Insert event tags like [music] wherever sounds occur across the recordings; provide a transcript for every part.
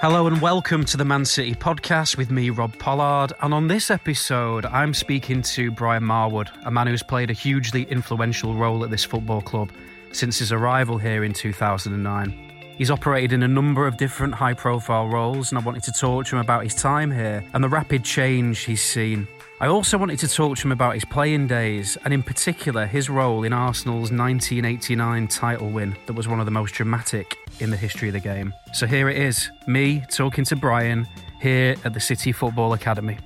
Hello and welcome to the Man City podcast with me, Rob Pollard. And on this episode, I'm speaking to Brian Marwood, a man who's played a hugely influential role at this football club since his arrival here in 2009. He's operated in a number of different high profile roles, and I wanted to talk to him about his time here and the rapid change he's seen. I also wanted to talk to him about his playing days, and in particular his role in Arsenal's 1989 title win that was one of the most dramatic in the history of the game. So here it is me talking to Brian here at the City Football Academy.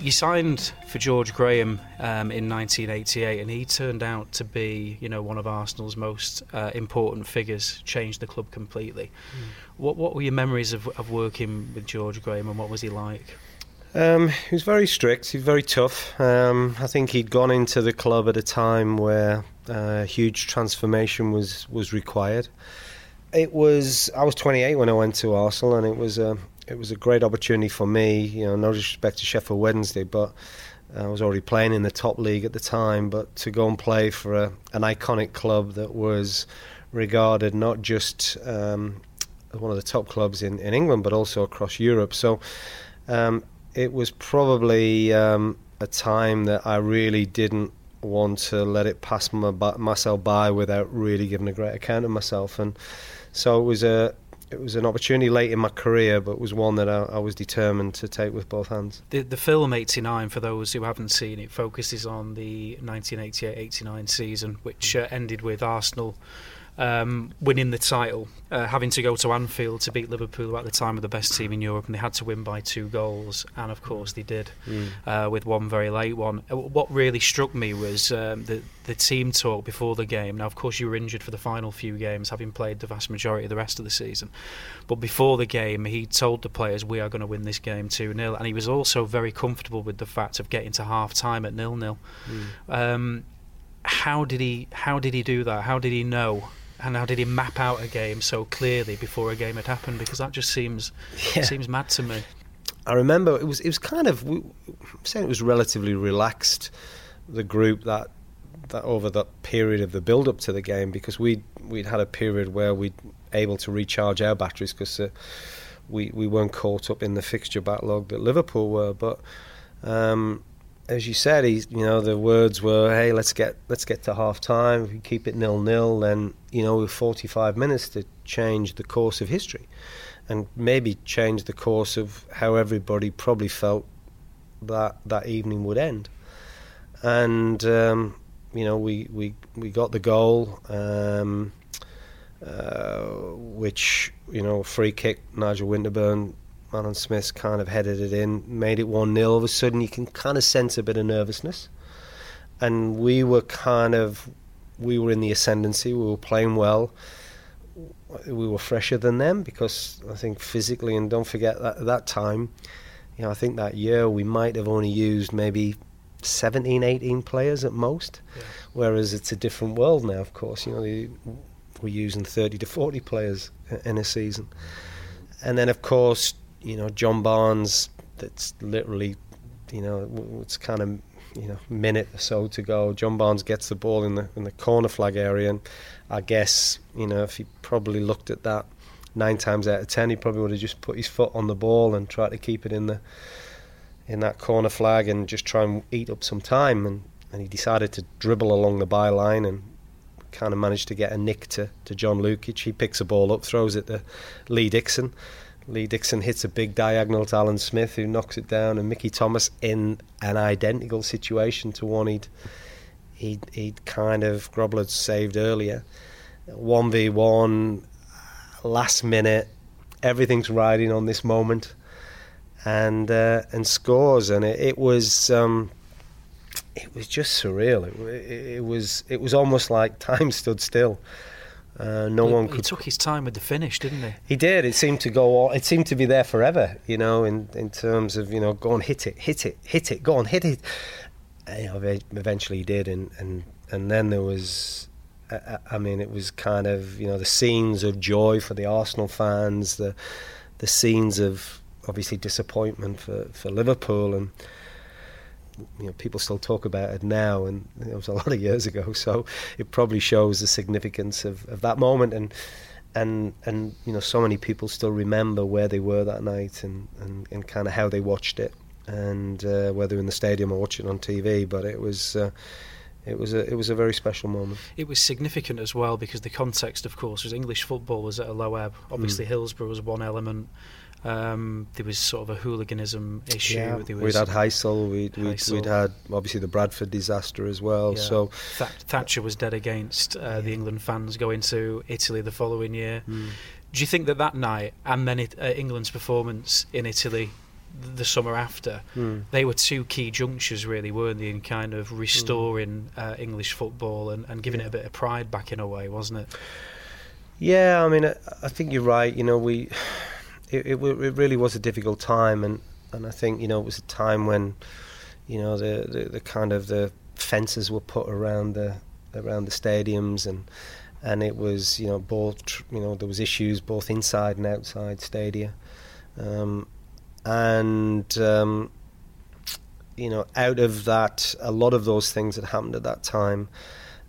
You signed for George Graham um, in 1988, and he turned out to be, you know, one of Arsenal's most uh, important figures. Changed the club completely. Mm. What What were your memories of, of working with George Graham, and what was he like? Um, he was very strict. He was very tough. Um, I think he'd gone into the club at a time where uh, huge transformation was was required. It was. I was 28 when I went to Arsenal, and it was a it was a great opportunity for me. You know, no disrespect to Sheffield Wednesday, but I was already playing in the top league at the time. But to go and play for a, an iconic club that was regarded not just um, one of the top clubs in, in England, but also across Europe. So. Um, it was probably um, a time that I really didn't want to let it pass my, myself by without really giving a great account of myself. And so it was a it was an opportunity late in my career, but was one that I, I was determined to take with both hands. The, the film 89, for those who haven't seen it, focuses on the 1988 89 season, which uh, ended with Arsenal um, winning the title, uh, having to go to Anfield to beat Liverpool at the time of the best team in Europe, and they had to win by two goals, and of course they did, mm. uh, with one very late one. Uh, what really struck me was um, the the team talk before the game. Now, of course, you were injured for the final few games, having played the vast majority of the rest of the season, but before the game, he told the players, "We are going to win this game two 0 and he was also very comfortable with the fact of getting to half time at nil nil. Mm. Um, how did he? How did he do that? How did he know? And how did he map out a game so clearly before a game had happened? Because that just seems yeah. seems mad to me. I remember it was it was kind of we, saying it was relatively relaxed the group that that over that period of the build up to the game because we we'd had a period where we'd able to recharge our batteries because uh, we we weren't caught up in the fixture backlog that Liverpool were but um, as you said, he, you know, the words were, "Hey, let's get let's get to half time. If we keep it nil nil, then you know, with 45 minutes to change the course of history, and maybe change the course of how everybody probably felt that that evening would end." And um, you know, we we we got the goal. Um, uh, which you know, free kick, Nigel Winterburn Alan Smith kind of headed it in, made it 1 0. All of a sudden, you can kind of sense a bit of nervousness. And we were kind of, we were in the ascendancy, we were playing well. We were fresher than them because I think physically, and don't forget that at that time, you know, I think that year we might have only used maybe 17, 18 players at most. Yeah. Whereas it's a different world now, of course. You know, we're using 30 to 40 players in a season. And then, of course, you know, John Barnes, that's literally, you know, it's kind of, you know, minute or so to go. John Barnes gets the ball in the in the corner flag area, and I guess, you know, if he probably looked at that nine times out of ten, he probably would have just put his foot on the ball and tried to keep it in the in that corner flag and just try and eat up some time. And, and he decided to dribble along the byline and kind of managed to get a nick to, to John Lukic. He picks a ball up, throws it to Lee Dixon. Lee Dixon hits a big diagonal to Alan Smith, who knocks it down, and Mickey Thomas in an identical situation to one he'd he'd, he'd kind of Grobbelaar saved earlier. One v one, last minute, everything's riding on this moment, and uh, and scores, and it, it was. Um, it was just surreal. It, it, it was it was almost like time stood still. Uh, no one could. He took his time with the finish, didn't he? He did. It seemed to go. All, it seemed to be there forever. You know, in in terms of you know, go on, hit it, hit it, hit it, go on, hit it. Uh, you know, eventually he did, and and and then there was. Uh, I mean, it was kind of you know the scenes of joy for the Arsenal fans, the the scenes of obviously disappointment for for Liverpool, and you know, people still talk about it now, and it was a [laughs] lot of years ago. So it probably shows the significance of, of that moment. And and and you know so many people still remember where they were that night and and, and kind of how they watched it and uh, whether in the stadium or watching on TV. But it was. Uh, it was a it was a very special moment. It was significant as well because the context, of course, was English football was at a low ebb. Obviously, mm. Hillsborough was one element. Um, there was sort of a hooliganism issue. Yeah, we'd had Heysel, we'd, we'd, we'd, had obviously the Bradford disaster as well. Yeah. So Th- Thatcher was dead against uh, the England fans going to Italy the following year. Mm. Do you think that that night and then it, uh, England's performance in Italy the summer after, mm. they were two key junctures, really, weren't they, in kind of restoring mm. uh, English football and, and giving yeah. it a bit of pride back in a way, wasn't it? Yeah, I mean, I, I think you're right. You know, we it, it, it really was a difficult time, and, and I think you know it was a time when you know the, the, the kind of the fences were put around the around the stadiums and and it was you know both you know there was issues both inside and outside stadia. Um, and um, you know out of that a lot of those things that happened at that time.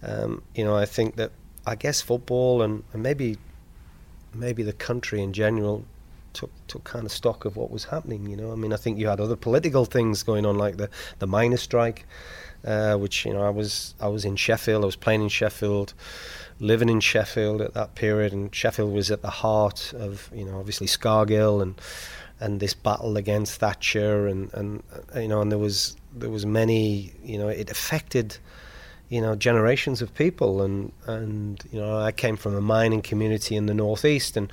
Um, you know I think that I guess football and, and maybe maybe the country in general took took kind of stock of what was happening. You know, I mean, I think you had other political things going on, like the the miners' strike, uh, which you know I was I was in Sheffield. I was playing in Sheffield, living in Sheffield at that period, and Sheffield was at the heart of you know obviously Scargill and and this battle against Thatcher, and and you know, and there was there was many you know it affected you know generations of people and and you know I came from a mining community in the northeast and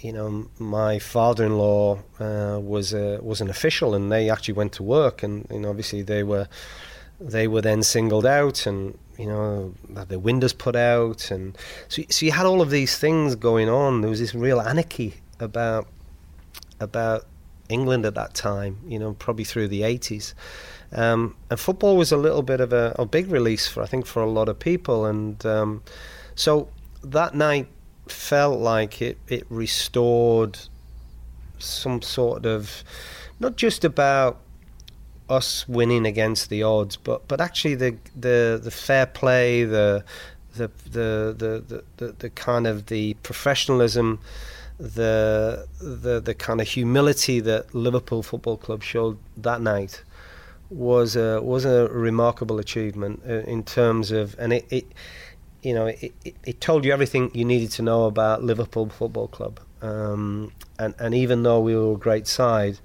you know, my father-in-law uh, was a, was an official, and they actually went to work, and you know, obviously they were they were then singled out, and you know, had their windows put out, and so so you had all of these things going on. There was this real anarchy about about England at that time, you know, probably through the eighties. Um, and football was a little bit of a, a, big release for I think for a lot of people, and um, so that night felt like it, it restored some sort of not just about us winning against the odds, but but actually the the, the fair play, the the, the the, the, the kind of the professionalism, the the the kind of humility that Liverpool Football Club showed that night was a was a remarkable achievement uh, in terms of and it, it you know, it, it, it, told you everything you needed to know about Liverpool Football Club. Um, and, and even though we were a great side,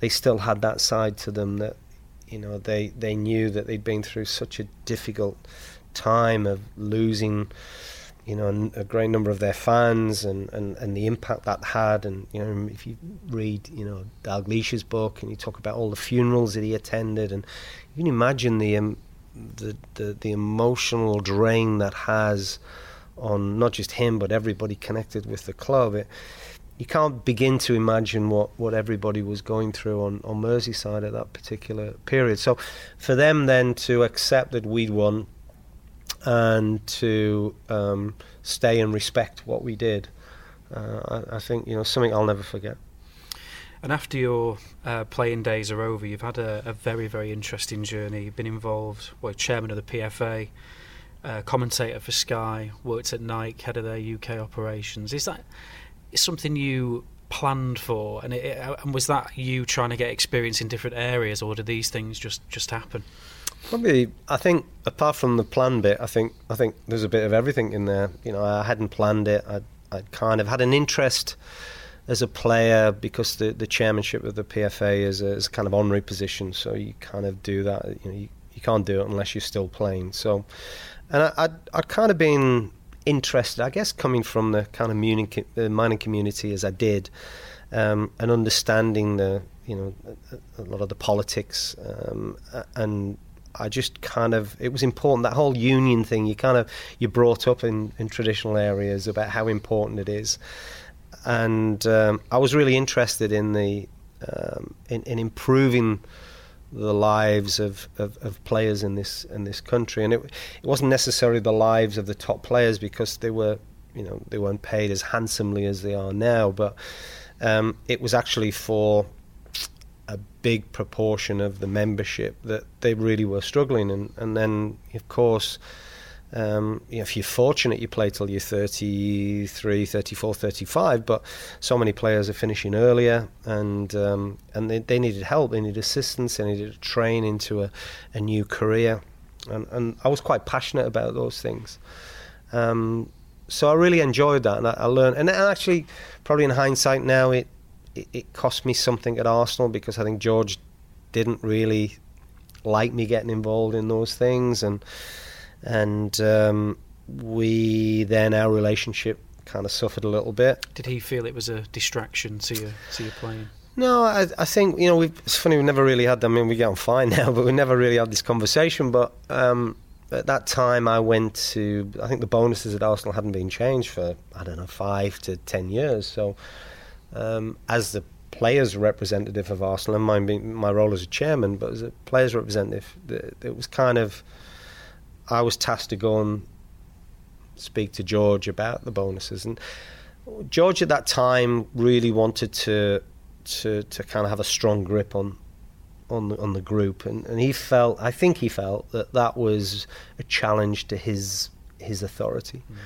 they still had that side to them that, you know, they, they knew that they'd been through such a difficult time of losing, you know, a great number of their fans and, and, and the impact that had. And, you know, if you read, you know, Dalglish's book and you talk about all the funerals that he attended and you can imagine the, um, the, the, the emotional drain that has on not just him but everybody connected with the club. It, you can't begin to imagine what, what everybody was going through on, on Merseyside at that particular period. So for them then to accept that we'd won and to um, stay and respect what we did, uh, I, I think you know something I'll never forget. And after your uh, playing days are over, you've had a, a, very, very interesting journey. You've been involved, well, chairman of the PFA, uh, commentator for Sky, worked at Nike, head of their UK operations. Is that something you planned for? And, it, and was that you trying to get experience in different areas, or did these things just, just happen? Probably, I think apart from the plan bit, I think I think there's a bit of everything in there. You know, I hadn't planned it. I I kind of had an interest as a player because the, the chairmanship of the PFA is a, is a kind of honorary position, so you kind of do that. You know, you, you can't do it unless you're still playing. So, and I, I'd, I'd kind of been interested, I guess, coming from the kind of Munich, the mining community as I did, um, and understanding the you know a, a lot of the politics um, and I just kind of it was important that whole union thing you kind of you brought up in, in traditional areas about how important it is and um, I was really interested in the um, in, in, improving the lives of, of, of, players in this in this country, and it it wasn't necessarily the lives of the top players because they were you know they weren't paid as handsomely as they are now, but um, it was actually for a big proportion of the membership that they really were struggling, and and then of course. Um, if you're fortunate, you play till you're 33, 34, 35, but so many players are finishing earlier and um, and they, they needed help, they needed assistance, they needed to train into a, a new career. And, and I was quite passionate about those things. Um, so I really enjoyed that and I, I learned, and actually, probably in hindsight now, it, it, it cost me something at Arsenal because I think George didn't really like me getting involved in those things, and and um, we then our relationship kind of suffered a little bit. Did he feel it was a distraction to you to your playing? No, I, I think you know we've, it's funny we never really had. I mean, we get on fine [laughs] now, but we never really had this conversation. But um, at that time, I went to. I think the bonuses at Arsenal hadn't been changed for I don't know five to ten years. So, um, as the players representative of Arsenal, and my my role as a chairman, but as a players representative, it was kind of I was tasked to go and speak to George about the bonuses, and George at that time really wanted to to to kind of have a strong grip on on the, on the group, and, and he felt I think he felt that that was a challenge to his his authority. Mm.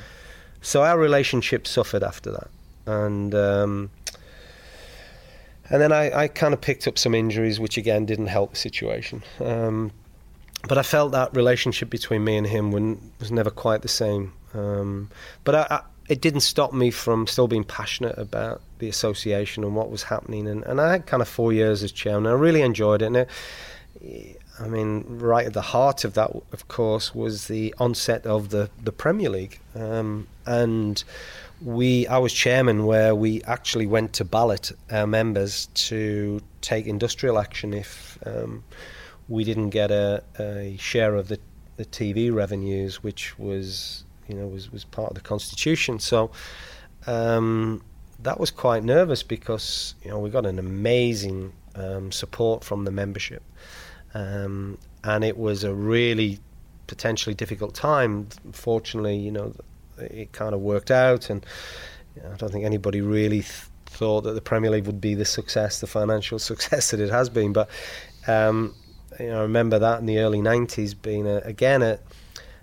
So our relationship suffered after that, and. Um, and then I, I kind of picked up some injuries, which again didn't help the situation. Um, but I felt that relationship between me and him was never quite the same. Um, but I, I, it didn't stop me from still being passionate about the association and what was happening. And, and I had kind of four years as chairman. I really enjoyed it. And it, I mean, right at the heart of that, of course, was the onset of the, the Premier League. Um, and we I was chairman where we actually went to ballot our members to take industrial action if um, we didn't get a, a share of the, the TV revenues, which was you know was, was part of the constitution. So um, that was quite nervous because you know we got an amazing um, support from the membership, um, and it was a really potentially difficult time. Fortunately, you know it kind of worked out, and you know, I don't think anybody really th- thought that the Premier League would be the success, the financial [laughs] success that it has been. But um, you know, I remember that in the early '90s being a, again a,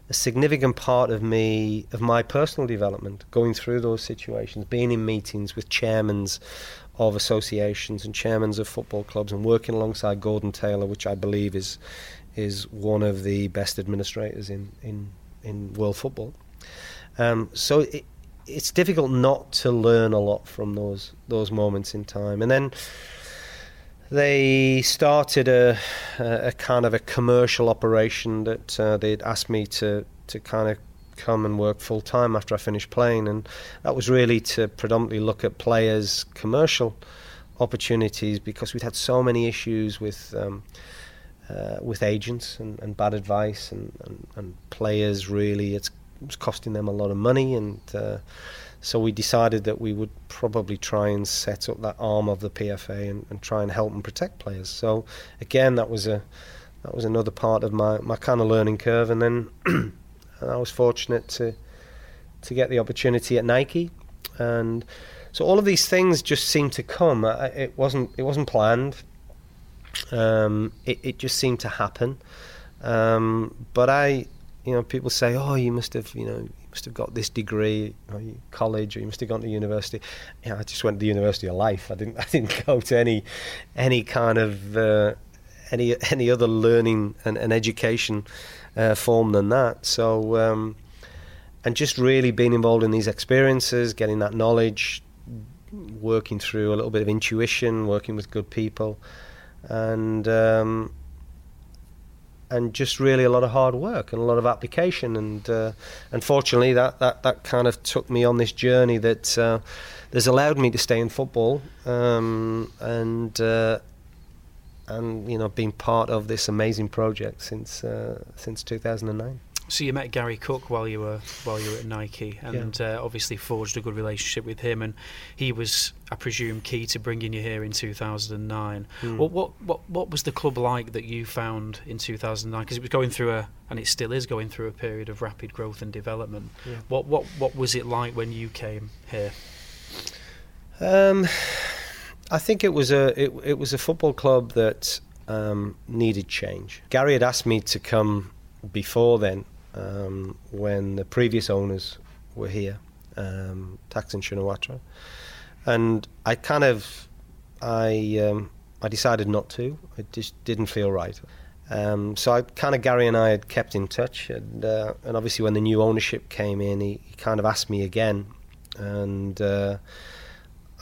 a significant part of me of my personal development, going through those situations, being in meetings with chairmen of associations and chairmen of football clubs, and working alongside Gordon Taylor, which I believe is is one of the best administrators in in, in world football. Um, so it, it's difficult not to learn a lot from those those moments in time. And then they started a, a, kind of a commercial operation that uh, they'd asked me to to kind of come and work full time after I finished playing, and that was really to predominantly look at players' commercial opportunities because we'd had so many issues with. Um, uh, with agents and, and bad advice and, and, and, players really it's was costing them a lot of money, and uh, so we decided that we would probably try and set up that arm of the PFA and, and, try and help and protect players. So again, that was a that was another part of my, my kind of learning curve, and then [clears throat] I was fortunate to to get the opportunity at Nike, and so all of these things just seemed to come. It wasn't it wasn't planned. Um, it, it just seemed to happen. Um, but I you know, people say, "Oh, you must have, you know, must have got this degree, or college, or you must have gone to university." You know, I just went to the University of Life. I didn't, [laughs] I didn't go to any, any kind of uh, any any other learning and, and education uh, form than that. So, um, and just really being involved in these experiences, getting that knowledge, working through a little bit of intuition, working with good people, and um, and just really a lot of hard work and a lot of application. And uh, unfortunately, that, that, that kind of took me on this journey that uh, has allowed me to stay in football um, and uh, and you know being part of this amazing project since uh, since 2009. So you met Gary Cook while you were while you were at Nike, and yeah. uh, obviously forged a good relationship with him, and he was, I presume, key to bringing you here in 2009. Mm. What, what what what was the club like that you found in 2009? Because it was going through a, and it still is going through a period of rapid growth and development. Yeah. What what what was it like when you came here? Um, I think it was a it, it was a football club that um, needed change. Gary had asked me to come before then um, when the previous owners were here, um, Thaksin Shinawatra, and I kind of I um, I decided not to. It just didn't feel right. Um, so I kind of Gary and I had kept in touch, and uh, and obviously when the new ownership came in, he, he kind of asked me again, and uh,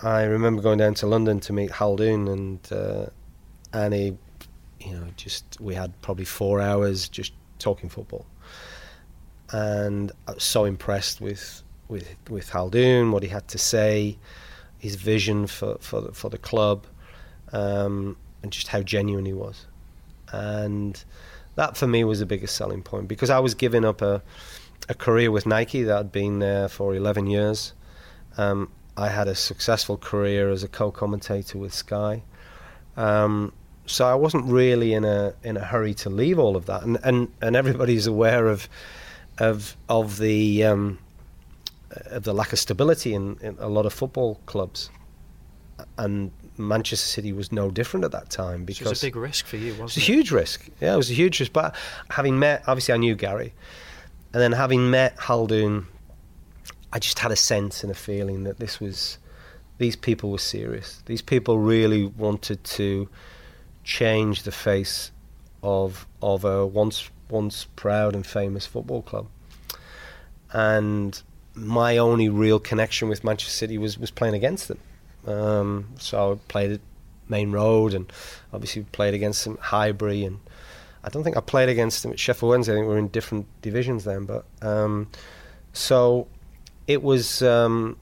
I remember going down to London to meet Khaldoon, and uh, and he, you know, just we had probably four hours just talking football, and I was so impressed with with with Khaldoon, what he had to say, his vision for for the, for the club, um, and just how genuine he was and that for me was the biggest selling point because I was giving up a a career with Nike that had been there for 11 years. Um, I had a successful career as a co-commentator with Sky, um, so I wasn't really in a in a hurry to leave all of that. And and, and everybody's aware of of of the um, of the lack of stability in, in a lot of football clubs, and Manchester City was no different at that time because it was a big risk for you, wasn't it? Was it a huge risk. Yeah, it was a huge risk. But having met, obviously, I knew Gary, and then having met Khaldoon, I just had a sense and a feeling that this was these people were serious. These people really wanted to change the face of of a once once proud and famous football club. And my only real connection with Manchester City was was playing against them. Um, so I played at Maine Road and obviously played against them at Highbury and I don't think I played against them at Sheffield Wednesday. I think we were in different divisions then, but um, so it was um,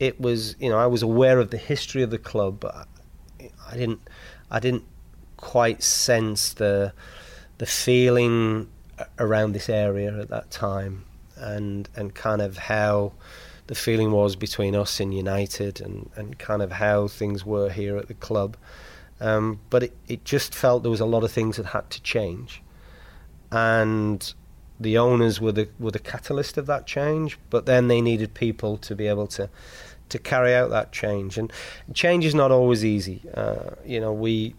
it was you know I was aware of the history of the club, but I, I didn't I didn't quite sense the the feeling around this area at that time and and kind of how the feeling was between us and United and, and kind of how things were here at the club. Um, but it, it just felt there was a lot of things that had to change. And the owners were the were the catalyst of that change, but then they needed people to be able to to carry out that change. And change is not always easy. Uh, you know, we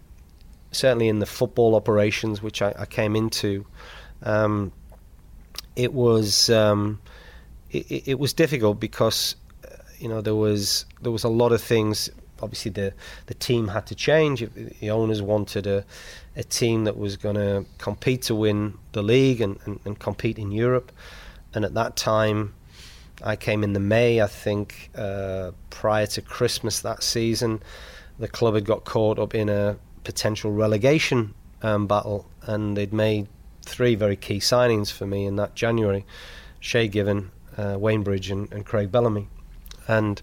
certainly in the football operations which I, I came into, um, it was um, it, it was difficult because uh, you know there was there was a lot of things. Obviously, the the team had to change. The owners wanted a a team that was going to compete to win the league and, and, and, compete in Europe. And at that time, I came in the May, I think, uh, prior to Christmas that season. The club had got caught up in a potential relegation um, battle, and they'd made three very key signings for me in that January. Shay Given, uh, Wayne Bridge and, and Craig Bellamy, and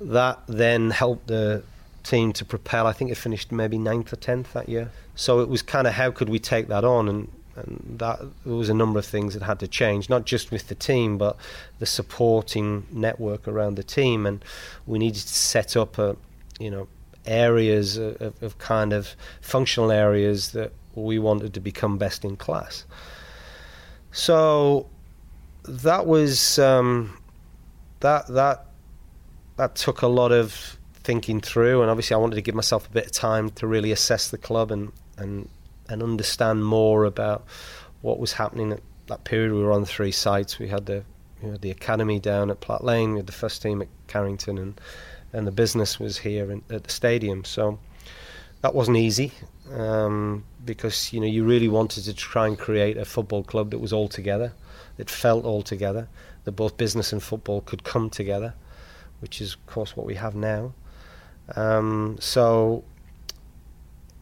that then helped the team to propel. I think it finished maybe ninth or tenth that year. So it was kind of how could we take that on, and and that there was a number of things that had to change, not just with the team, but the supporting network around the team, and we needed to set up a, you know, areas of, of kind of functional areas that we wanted to become best in class. So that was um, that that that took a lot of thinking through, and obviously I wanted to give myself a bit of time to really assess the club and and and understand more about what was happening at that period. We were on three sites. We had the you know, the academy down at Platt Lane, we had the first team at Carrington, and and the business was here in, at the stadium. So that wasn't easy um, because you know you really wanted to try and create a football club that was all together that felt all together, that both business and football could come together, which is, of course, what we have now. Um, so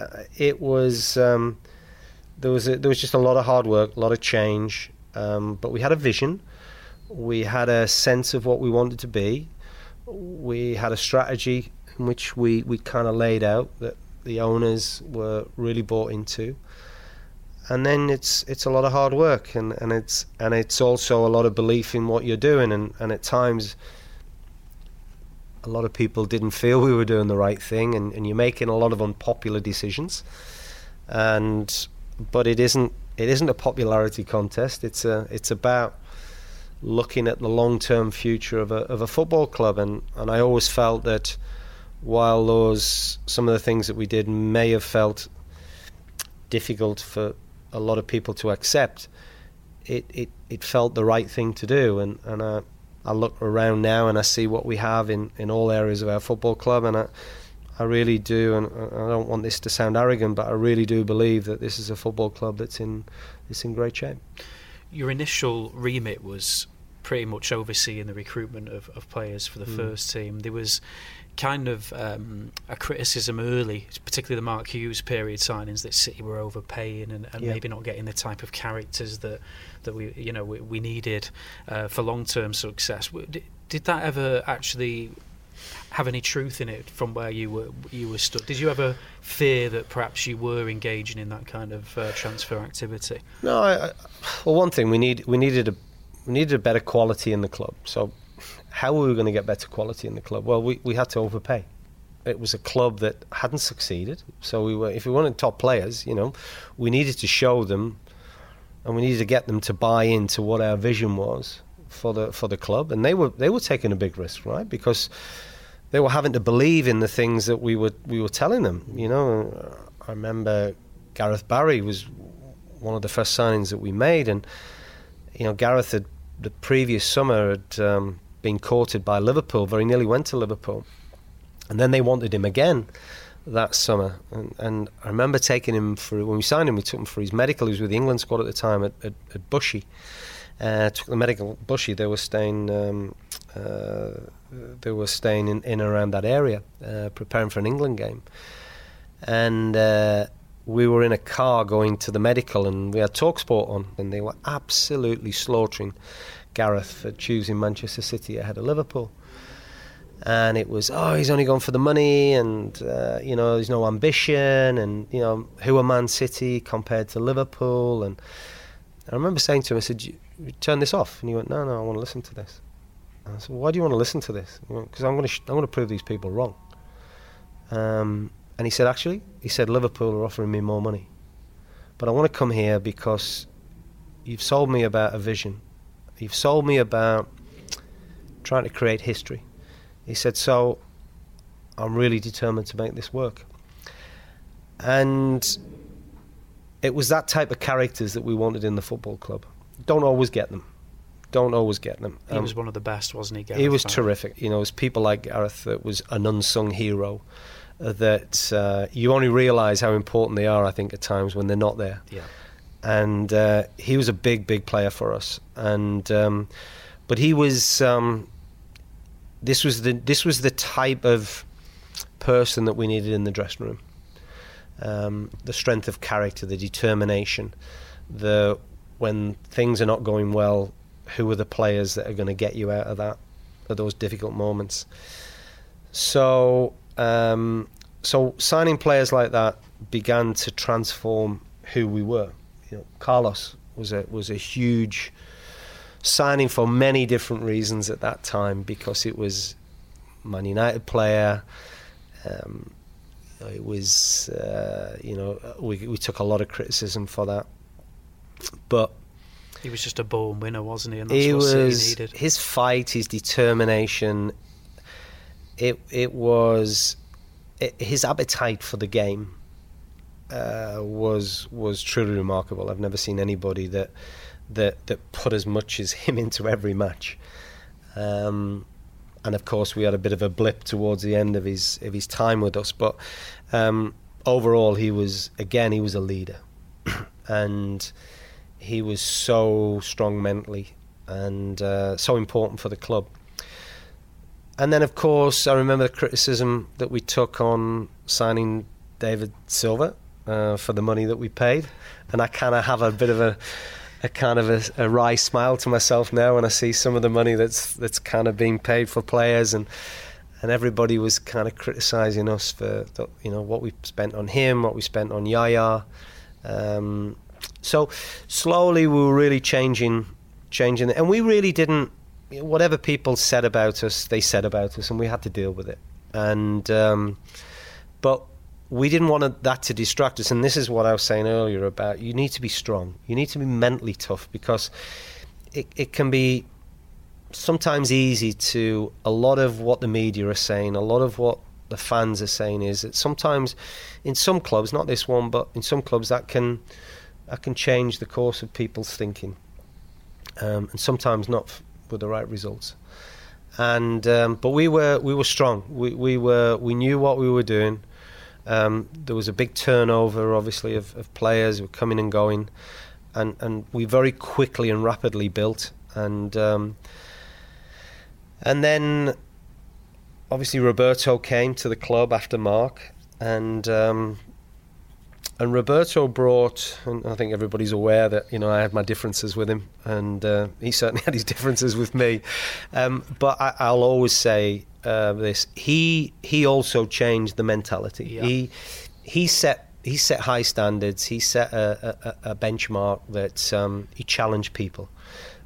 uh, it was um, there was a, there was just a lot of hard work, a lot of change, um, but we had a vision. We had a sense of what we wanted to be. We had a strategy in which we, we kind of laid out that the owners were really bought into. And then it's it's a lot of hard work and, and it's and it's also a lot of belief in what you're doing. And, and at times a lot of people didn't feel we were doing the right thing. And, and you're making a lot of unpopular decisions. And but it isn't it isn't a popularity contest. It's a it's about looking at the long term future of a of a football club and, and I always felt that while those some of the things that we did may have felt difficult for a lot of people to accept, it, it, it felt the right thing to do. And, and I, I look around now and I see what we have in, in all areas of our football club, and I, I really do, and I don't want this to sound arrogant, but I really do believe that this is a football club that's in, that's in great shape. Your initial remit was pretty much overseeing the recruitment of, of players for the mm. first team. There was kind of um, a criticism early, particularly the Mark Hughes period signings, that City were overpaying and, and yeah. maybe not getting the type of characters that that we you know we, we needed uh, for long term success. Did, did that ever actually have any truth in it from where you were you were stood? Did you ever fear that perhaps you were engaging in that kind of uh, transfer activity? No, I, I, well, one thing we need we needed a we needed a better quality in the club. So how were we going to get better quality in the club? Well, we, we had to overpay. It was a club that hadn't succeeded. So we were, if we wanted top players, you know, we needed to show them, and we needed to get them to buy into what our vision was for the for the club. And they were they were taking a big risk, right? Because they were having to believe in the things that we were we were telling them. You know, I remember Gareth Barry was one of the first signings that we made, and you know, Gareth had the previous summer had um, been courted by Liverpool, very nearly went to Liverpool. And then they wanted him again that summer. And, and, I remember taking him for, when we signed him, we took him for his medical. He was with the England squad at the time at, at, at Bushey. Uh, took the medical Bushey. They were staying, um, uh, they were staying in, in around that area, uh, preparing for an England game. And uh, we were in a car going to the medical, and we had Talksport on, and they were absolutely slaughtering Gareth for choosing Manchester City ahead of Liverpool. And it was, oh, he's only gone for the money, and uh, you know, there's no ambition, and you know, who are Man City compared to Liverpool? And I remember saying to him, I said, "Turn this off," and he went, "No, no, I want to listen to this." And I said, "Why do you want to listen to this?" Because I'm going to, sh- I'm going to prove these people wrong. Um, and he said, "Actually," he said, "Liverpool are offering me more money, but I want to come here because you've sold me about a vision You've sold me about trying to create history. He said, So I'm really determined to make this work. And it was that type of characters that we wanted in the football club. Don't always get them. Don't always get them. He um, was one of the best, wasn't he? Gareth he was terrific. You know, it was people like Gareth that was an unsung hero that uh, you only realise how important they are, I think, at times when they're not there. Yeah and uh, he was a big, big player for us. And um, but he was um, this was the this was the type of person that we needed in the dressing room. Um, the strength of character, the determination, the when things are not going well, who are the players that are going to get you out of that, of those difficult moments. So, um, so signing players like that began to transform who we were you know, Carlos was a was a huge signing for many different reasons at that time because it was Man United player. Um, it was uh, you know we we took a lot of criticism for that, but he was just a born winner, wasn't he? And that's he what was City needed. his fight, his determination. It it was it, his appetite for the game uh, was was truly remarkable. I've never seen anybody that that that put as much as him [laughs] into every match. Um, and of course, we had a bit of a blip towards the end of his of his time with us. But um, overall, he was again he was a leader, [clears throat] and he was so strong mentally and uh, so important for the club. And then, of course, I remember the criticism that we took on signing David Silva uh, for the money that we paid, and I kind of have a bit of a, a kind of a, a, wry smile to myself now when I see some of the money that's that's kind of being paid for players, and and everybody was kind of criticising us for the, you know what we spent on him, what we spent on Yaya. Um, so slowly we were really changing, changing, and we really didn't. Whatever people said about us, they said about us, and we had to deal with it. And um, but we didn't want that to distract us. And this is what I was saying earlier about you need to be strong. You need to be mentally tough because it, it can be sometimes easy to a lot of what the media are saying, a lot of what the fans are saying is that sometimes in some clubs, not this one, but in some clubs that can that can change the course of people's thinking. um, and sometimes not with the right results. And um, but we were we were strong. We we were we knew what we were doing. Um, there was a big turnover, obviously, of, of players who were coming and going, and and we very quickly and rapidly built. And um, and then obviously Roberto came to the club after Mark, and um, and Roberto brought, and I think everybody's aware that you know I had my differences with him, and uh, he [laughs] certainly had his differences with me. Um, but I, will always say uh, this: he he also changed the mentality. Yeah. He he set he set high standards. He set a, a, a benchmark that um, he challenged people,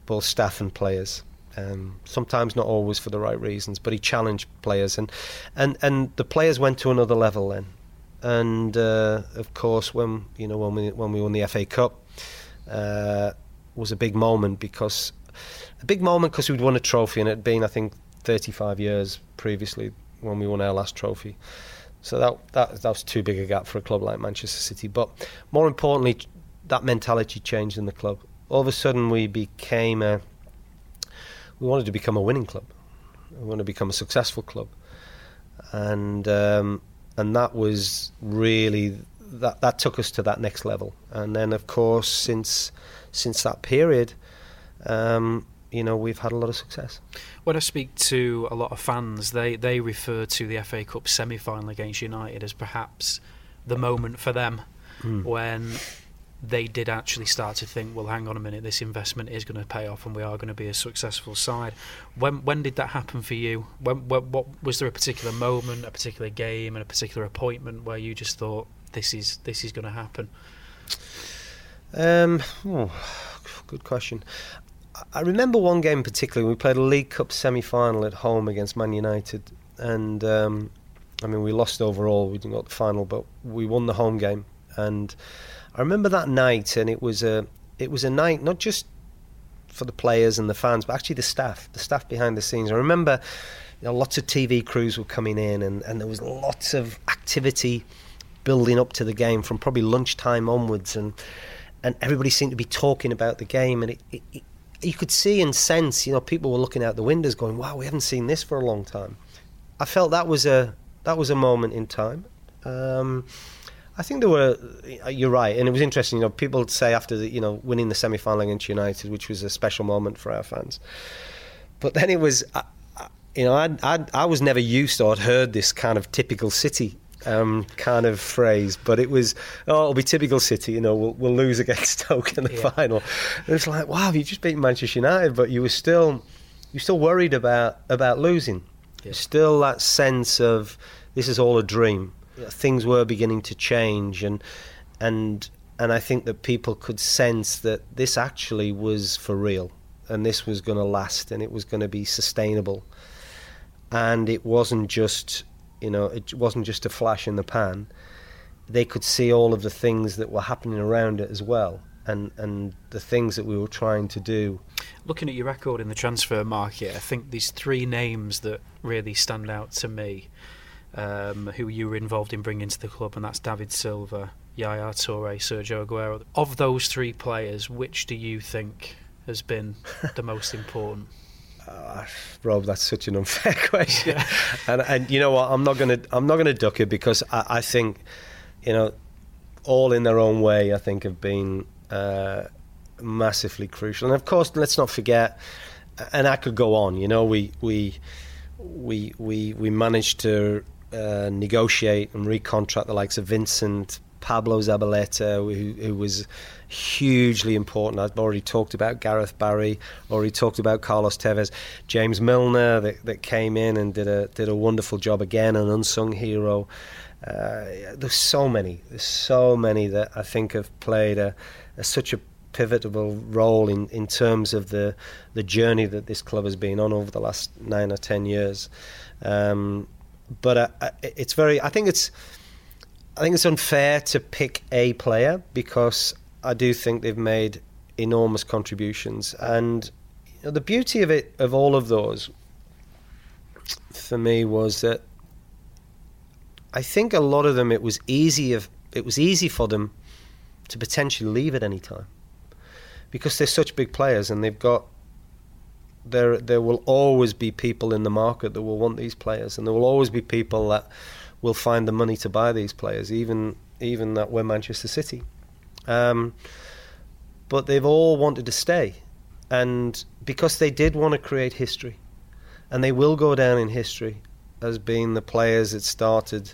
both staff and players. Um, sometimes not always for the right reasons, but he challenged players, and and and the players went to another level then and uh, of course when you know when we when we won the FA Cup uh, was a big moment because a big moment because we'd won a trophy and it had been I think 35 years previously when we won our last trophy. So that that that was too big a gap for a club like Manchester City. But more importantly, that mentality changed in the club. All of a sudden, we became a. We wanted to become a winning club. We wanted to become a successful club, and um, and that was really that that took us to that next level. And then, of course, since since that period, um, you know, we've had a lot of success. When I speak to a lot of fans, they they refer to the FA Cup semi final against United as perhaps the moment for them mm. when they did actually start to think, well, hang on a minute, this investment is going to pay off, and we are going to be a successful side. When when did that happen for you? When, when what was there a particular moment, a particular game, and a particular appointment where you just thought this is this is going to happen? Um, oh, good question. I remember one game particularly. We played a League Cup semi-final at home against Man United, and um, I mean we lost overall. We didn't got the final, but we won the home game, and I remember that night, and it was a it was a night not just for the players and the fans, but actually the staff, the staff behind the scenes. I remember you know, lots of TV crews were coming in, and, and there was lots of activity building up to the game from probably lunchtime onwards, and and everybody seemed to be talking about the game, and it, it, it, you could see and sense, you know, people were looking out the windows, going, "Wow, we haven't seen this for a long time." I felt that was a that was a moment in time. Um, I think there were. You're right, and it was interesting. You know, people say after the, you know winning the semi final against United, which was a special moment for our fans. But then it was, you know, I I I was never used or had heard this kind of typical City um, kind of phrase, but it was, oh, it'll be typical City, you know, we'll, we'll lose against [laughs] Stoke in the yeah. final. And it's like, wow, you just beat Manchester United, but you were still, you're still worried about about losing. Yeah. Still that sense of this is all a dream things were beginning to change, and and and I think that people could sense that this actually was for real, and this was going to last, and it was going to be sustainable, and it wasn't just you know it wasn't just a flash in the pan. They could see all of the things that were happening around it as well, and and the things that we were trying to do. Looking at your record in the transfer market, I think these three names that really stand out to me um, who you were involved in bringing to the club, and that's David Silva, Yaya Toure, Sergio Aguero. Of those three players, which do you think has been the most important? [laughs] Uh, Rob, that's such an unfair [laughs] question. Yeah. and and you know what? I'm not gonna I'm not gonna duck it because I, I think, you know, all in their own way. I think have been uh, massively crucial. And of course, let's not forget. And I could go on. You know, we we we we we managed to uh, negotiate and recontract the likes of Vincent, Pablo Zabaleta, who, who, was hugely important. I've already talked about Gareth Barry, already talked about Carlos Tevez, James Milner that, that came in and did a did a wonderful job again, an unsung hero. Uh, there's so many, there's so many that I think have played a, a, such a pivotal role in, in terms of the the journey that this club has been on over the last nine or ten years. Um, but uh, it's very. I think it's. I think it's unfair to pick a player because I do think they've made enormous contributions, and you know, the beauty of it, of all of those, for me, was that I think a lot of them it was easy of it was easy for them to potentially leave at any time because they're such big players and they've got there there will always be people in the market that will want these players and there will always be people that will find the money to buy these players even even that we're Manchester City. Um, but they've all wanted to stay and because they did want to create history and they will go down in history as being the players that started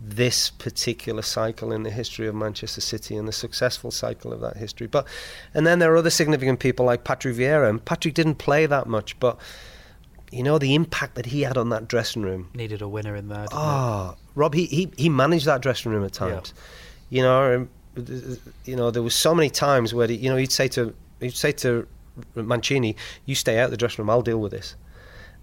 this particular cycle in the history of Manchester City and the successful cycle of that history. But and then there are other significant people like Patrick Vieira, and Patrick didn't play that much, but you know the impact that he had on that dressing room. Needed a winner in there. Ah, oh, Rob, he, he he managed that dressing room at times. Yeah. You know, you know there was so many times where he, you know he'd say to he'd say to Mancini, "You stay out the dressing room. I'll deal with this."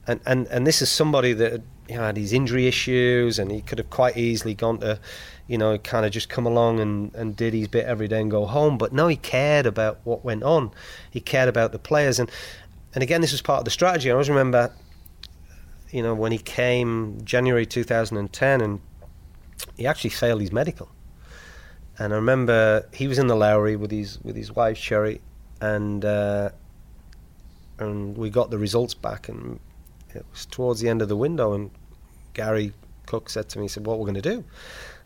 And and and this is somebody that he had his injury issues, and he could have quite easily gone to, you know, kind of just come along and, and did his bit every day and go home. But no, he cared about what went on. He cared about the players, and and again, this was part of the strategy. I always remember, you know, when he came January 2010, and he actually failed his medical. And I remember he was in the Lowry with his with his wife Sherry, and uh, and we got the results back, and it was towards the end of the window, and Gary Cook said to me, he said, "What we're going to do?"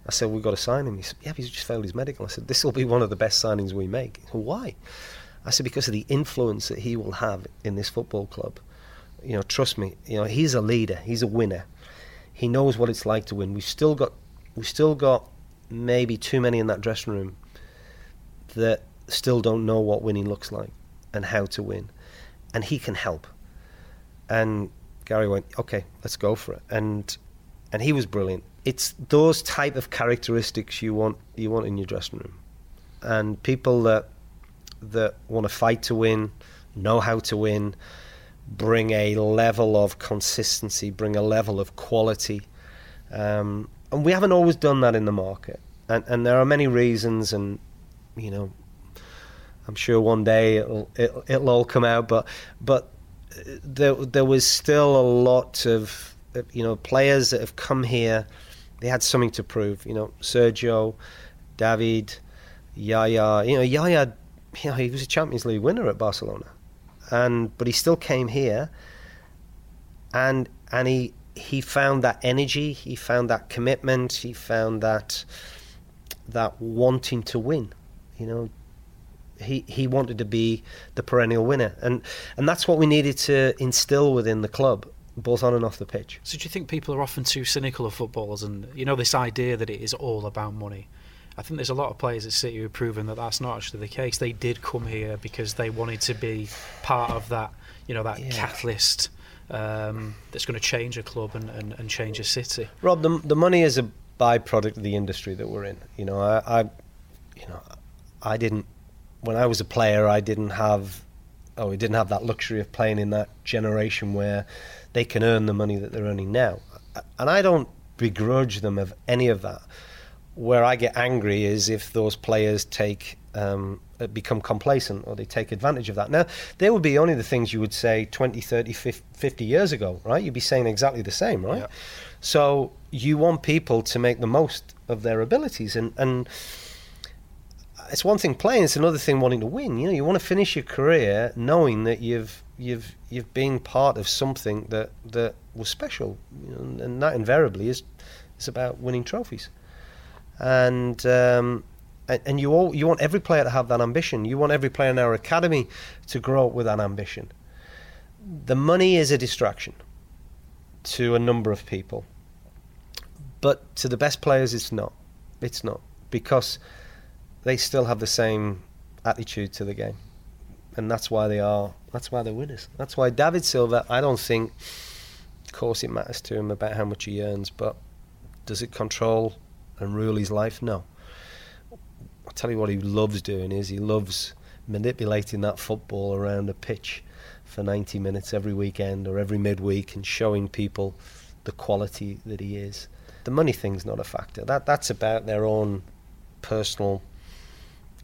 I said, "We've got to sign him." He said, "Yeah, he's just failed his medical." I said, "This will be one of the best signings we make." Said, Why? I said, "Because of the influence that he will have in this football club. You know, trust me. You know, he's a leader. He's a winner. He knows what it's like to win. We've still got, we've still got maybe too many in that dressing room that still don't know what winning looks like and how to win, and he can help." And Gary went, okay, let's go for it, and and he was brilliant. It's those type of characteristics you want you want in your dressing room, and people that that want to fight to win, know how to win, bring a level of consistency, bring a level of quality, um, and we haven't always done that in the market, and and there are many reasons, and you know, I'm sure one day it'll it'll, it'll all come out, but but there there was still a lot of you know players that have come here. They had something to prove. You know, Sergio, David, Yaya. You know, Yaya. You know, he was a Champions League winner at Barcelona, and but he still came here, and and he he found that energy. He found that commitment. He found that that wanting to win. You know, he he wanted to be the perennial winner, and and that's what we needed to instill within the club, both on and off the pitch. So do you think people are often too cynical of footballers, and you know this idea that it is all about money? I think there's a lot of players at City who have proven that that's not actually the case. They did come here because they wanted to be part of that, you know, that yeah. catalyst um, that's going to change a club and, and, and, change a city. Rob, the, the money is a byproduct of the industry that we're in. You know, I, I you know, I didn't when I was a player, I didn't have, oh, we didn't have that luxury of playing in that generation where they can earn the money that they're earning now. And I don't begrudge them of any of that. Where I get angry is if those players take um, uh, become complacent or they take advantage of that. Now, they would be only the things you would say 20, 30, 50 years ago, right? You'd be saying exactly the same, right? Yeah. So you want people to make the most of their abilities. And, and it's one thing playing; it's another thing wanting to win. You know, you want to finish your career knowing that you've you've you've been part of something that that was special, you know, and that invariably is is about winning trophies. And um, and you all you want every player to have that ambition. You want every player in our academy to grow up with that ambition. The money is a distraction to a number of people, but to the best players, it's not. It's not because they still have the same attitude to the game, and that's why they are. That's why they're winners. That's why David Silva. I don't think, of course, it matters to him about how much he earns, but does it control and rule his life? No. I'll tell you what he loves doing is he loves manipulating that football around a pitch for 90 minutes every weekend or every midweek and showing people the quality that he is. The money thing's not a factor. That that's about their own personal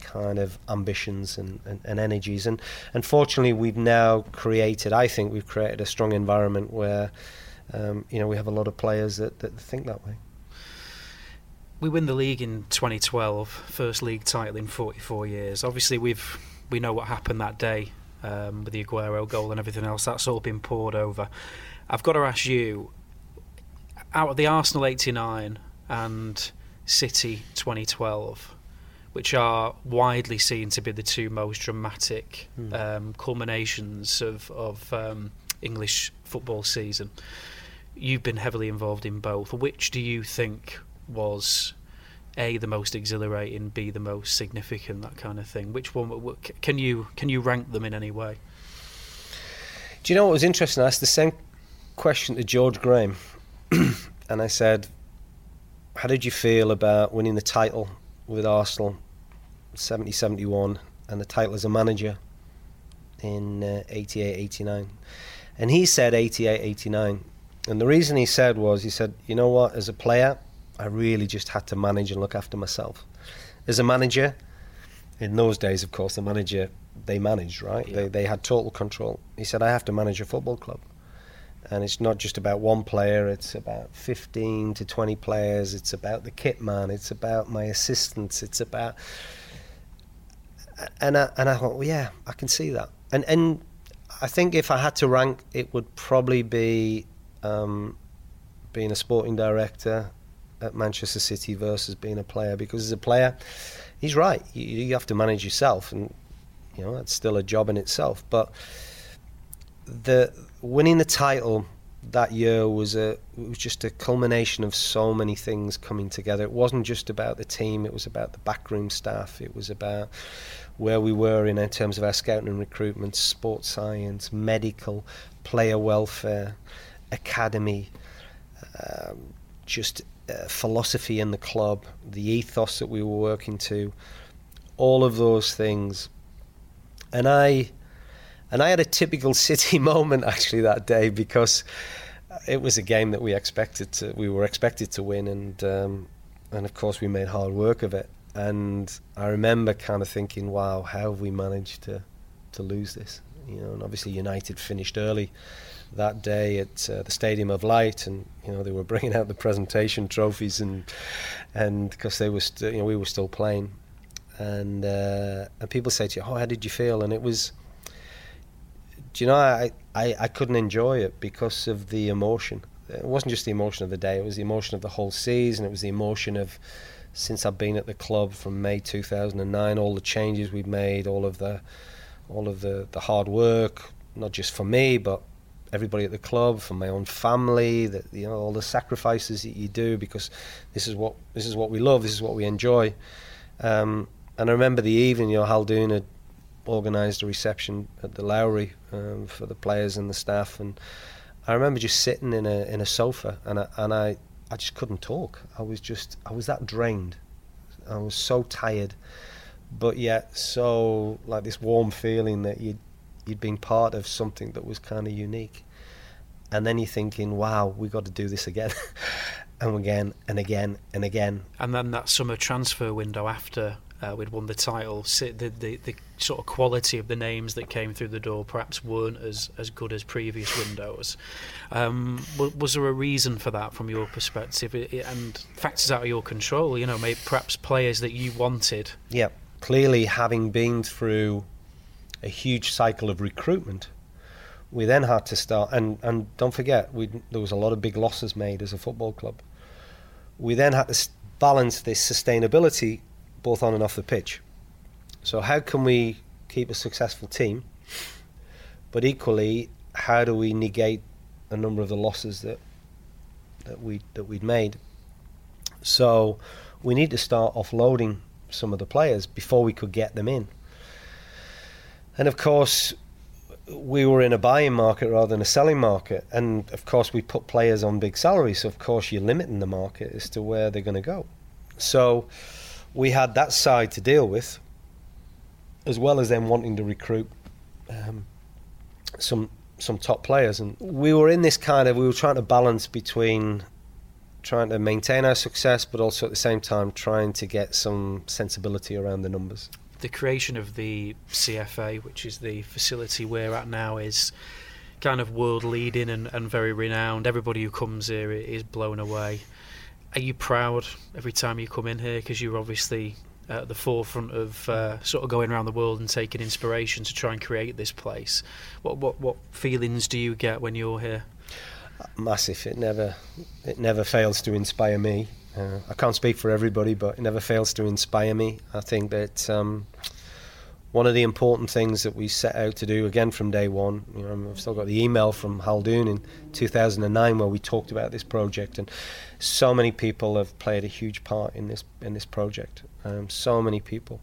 kind of ambitions and, and, and, energies. And unfortunately, we've now created, I think we've created a strong environment where, um, you know, we have a lot of players that, that think that way. We win the league in 2012, first league title in 44 years. Obviously, we've we know what happened that day um, with the Aguero goal and everything else. That's all been poured over. I've got to ask you, out of the Arsenal '89 and City 2012, which are widely seen to be the two most dramatic Hmm. um, culminations of, of um, English football season. You've been heavily involved in both. Which do you think was a the most exhilarating, b the most significant, that kind of thing? Which one can you can you rank them in any way? Do you know what was interesting? I asked the same question to George Graham, [clears throat] and I said, "How did you feel about winning the title with Arsenal, 70 71, and the title as a manager in uh, 88 89?" And he said 88 89. And the reason he said was, he said, "You know what? As a player, I really just had to manage and look after myself. As a manager, in those days, of course, the manager they managed, right? Yeah. They they had total control. He said, I have to manage a football club, and it's not just about one player. It's about fifteen to twenty players. It's about the kit man. It's about my assistants. It's about and I, and I thought, well, yeah, I can see that. And and I think if I had to rank, it would probably be um, being a sporting director at Manchester City versus being a player. Because as a player, he's right. You, you have to manage yourself, and you know that's still a job in itself. But the winning the title that year was a it was just a culmination of so many things coming together. It wasn't just about the team; it was about the backroom staff. It was about where we were in, in terms of our scouting and recruitment, sports science, medical, player welfare, academy, um, just uh, philosophy in the club, the ethos that we were working to, all of those things. And I, and I had a typical [laughs] City moment actually that day because it was a game that we expected to, we were expected to win, and um, and of course we made hard work of it. And I remember kind of thinking, wow, how have we managed to to lose this? You know, and obviously United finished early that day at uh, the Stadium of Light, and you know they were [laughs] bringing out the presentation trophies, and and because they were, st- you know, we were still playing, and uh, and people say to you, oh, how did you feel? And it was, do you know, I, I I couldn't enjoy it because of the emotion. It wasn't just the emotion of the day; it was the emotion of the whole season. It was the emotion of since I've been at the club from May 2009, all the changes we've made, all of the all of the, the hard work, not just for me, but everybody at the club, for my own family, that you know all the sacrifices that you do because this is what this is what we love, this is what we enjoy. Um, and I remember the evening, you know, Khaldoon had organised a reception at the Lowry um, for the players and the staff, and I remember just sitting in a in a sofa, and I, and I I just couldn't talk. I was just I was that drained. I was so tired, but yet so like this warm feeling that you you'd been part of something that was kind of unique. And then you're thinking, wow, we've got to do this again, [laughs] and again, and again, and again. And then that summer transfer window after uh, we'd won the title, the, the the sort of quality of the names that came through the door perhaps weren't as, as good as previous windows. Um, wa- was there a reason for that from your perspective, and factors out of your control? You know, maybe perhaps players that you wanted. Yeah, clearly, having been through a huge cycle of recruitment, we then had to start. And, and don't forget, we there was a lot of big losses made as a football club. We then had to balance this sustainability both on and off the pitch. So, how can we keep a successful team? But equally, how do we negate a number of the losses that that we that we'd made? So, we need to start offloading some of the players before we could get them in. And of course, we were in a buying market rather than a selling market. And of course, we put players on big salaries. So, of course, you're limiting the market as to where they're going to go. So, we had that side to deal with, as well as them wanting to recruit um, some some top players. And we were in this kind of we were trying to balance between trying to maintain our success, but also at the same time trying to get some sensibility around the numbers. The creation of the CFA, which is the facility we're at now, is kind of world leading and, and very renowned. Everybody who comes here is blown away. Are you proud every time you come in here? Because you're obviously at the forefront of uh, sort of going around the world and taking inspiration to try and create this place. What what what feelings do you get when you're here? Massive. It never it never fails to inspire me. Uh, I can't speak for everybody, but it never fails to inspire me. I think that. Um, one of the important things that we set out to do again from day one. You know, I've still got the email from Khaldoon in 2009 where we talked about this project, and so many people have played a huge part in this in this project. Um, so many people,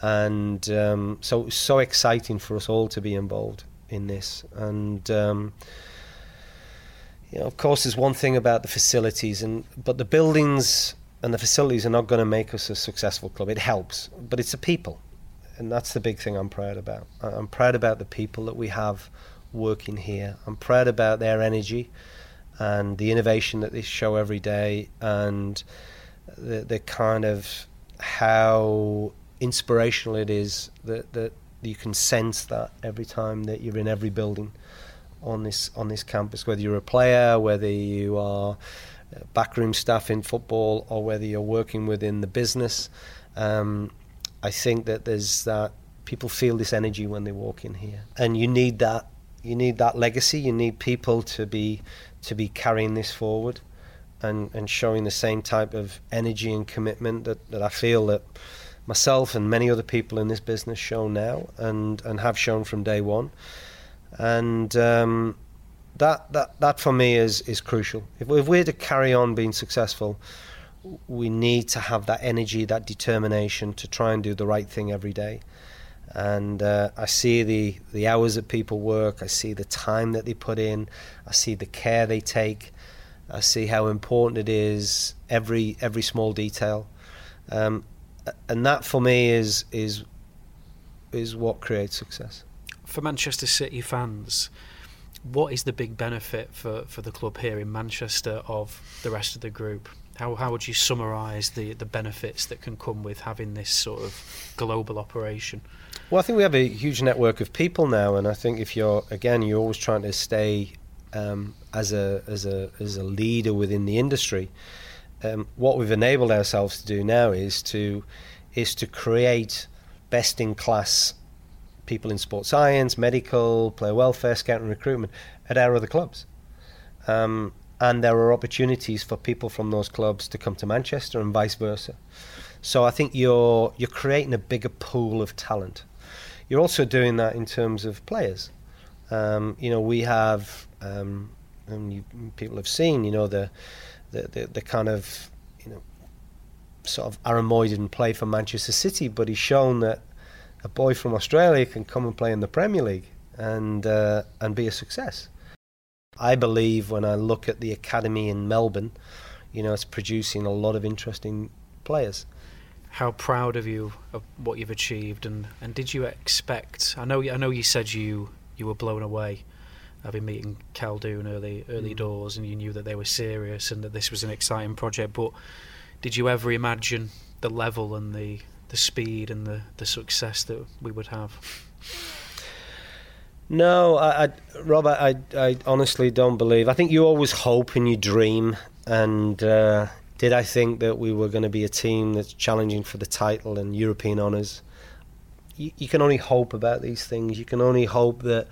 and um, so so exciting for us all to be involved in this. And um, you know, of course, there's one thing about the facilities, and but the buildings and the facilities are not going to make us a successful club. It helps, but it's the people and that's the big thing I'm proud about. I'm proud about the people that we have working here. I'm proud about their energy and the innovation that they show every day, and the the kind of how inspirational it is that that you can sense that every time that you're in every building on this on this campus, whether you're a player, whether you are backroom staff in football, or whether you're working within the business. Um, I think that there's that people feel this energy when they walk in here, and you need that. You need that legacy. You need people to be to be carrying this forward, and and showing the same type of energy and commitment that, that I feel that myself and many other people in this business show now, and and have shown from day one, and. Um, that, that that for me is is crucial. If, if we're to carry on being successful, we need to have that energy, that determination to try and do the right thing every day. And uh, I see the, the hours that people work, I see the time that they put in, I see the care they take, I see how important it is, every, every small detail. Um, and that for me is, is, is what creates success. For Manchester City fans, what is the big benefit for, for the club here in Manchester of the rest of the group? How how would you summarise the the benefits that can come with having this sort of global operation? Well, I think we have a huge network of people now, and I think if you're again, you're always trying to stay um, as a as a as a leader within the industry. Um, what we've enabled ourselves to do now is to is to create best in class people in sports science, medical, player welfare, scouting, recruitment at our other clubs. Um, and there are opportunities for people from those clubs to come to Manchester and vice versa. So I think you're you're creating a bigger pool of talent. You're also doing that in terms of players. Um, you know, we have, um, and you, people have seen, you know, the, the, the, the kind of, you know, sort of Aaron Mooy didn't play for Manchester City, but he's shown that a boy from Australia can come and play in the Premier League and uh, and be a success. I believe when I look at the academy in Melbourne, you know, it's producing a lot of interesting players. How proud of you of what you've achieved, and, and did you expect? I know I know you said you you were blown away having meeting Khaldoon early early mm. doors, and you knew that they were serious and that this was an exciting project. But did you ever imagine the level and the the speed and the, the success that we would have? No, I, I, Rob, I, I honestly don't believe. I think you always hope and you dream. And uh, did I think that we were going to be a team that's challenging for the title and European honours? You, you can only hope about these things. You can only hope that,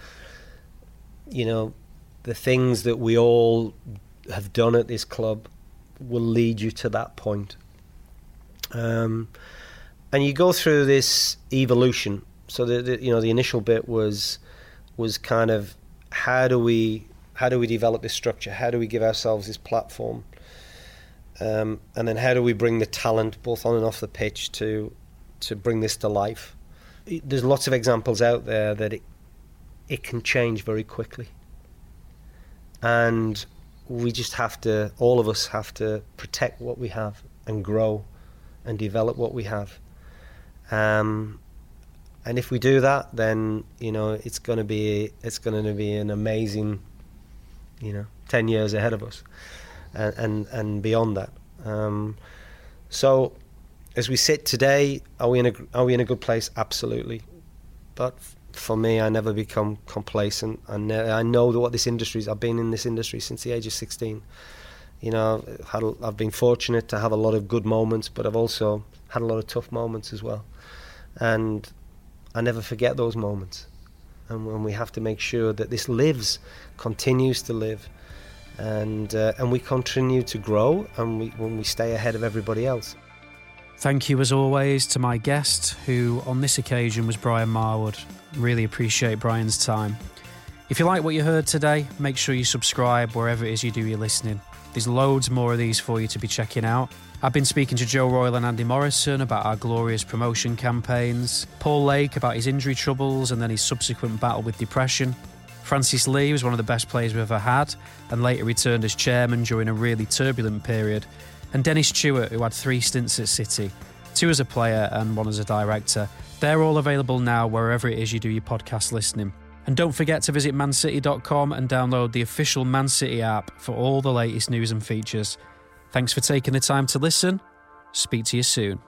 you know, the things that we all have done at this club will lead you to that point. Um, and you go through this evolution. So the, the you know the initial bit was was kind of how do we how do we develop this structure? How do we give ourselves this platform? Um, and then how do we bring the talent both on and off the pitch to to bring this to life? There's lots of examples out there that it it can change very quickly, and we just have to all of us have to protect what we have and grow and develop what we have. Um, and if we do that, then you know it's going to be it's going to be an amazing, you know, ten years ahead of us, and and, and beyond that. Um, so, as we sit today, are we in a are we in a good place? Absolutely, but for me, I never become complacent. Ne- I know what this industry is. I've been in this industry since the age of sixteen, You know, had, I've been fortunate to have a lot of good moments, but I've also had a lot of tough moments as well. And I never forget those moments. And when we have to make sure that this lives, continues to live, and uh, and we continue to grow, and we, when we stay ahead of everybody else. Thank you, as always, to my guest, who on this occasion was Brian Marwood. Really appreciate Brian's time. If you like what you heard today, make sure you subscribe wherever it is you do your listening. There's loads more of these for you to be checking out. I've been speaking to Joe Royle and Andy Morrison about our glorious promotion campaigns, Paul Lake about his injury troubles and then his subsequent battle with depression. Francis Lee was one of the best players we've ever had and later returned as chairman during a really turbulent period. And Dennis Tueart, who had three stints at City, two as a player and one as a director. They're all available now wherever it is you do your podcast listening. And don't forget to visit mancity.com and download the official Man City app for all the latest news and features. Thanks for taking the time to listen. Speak to you soon.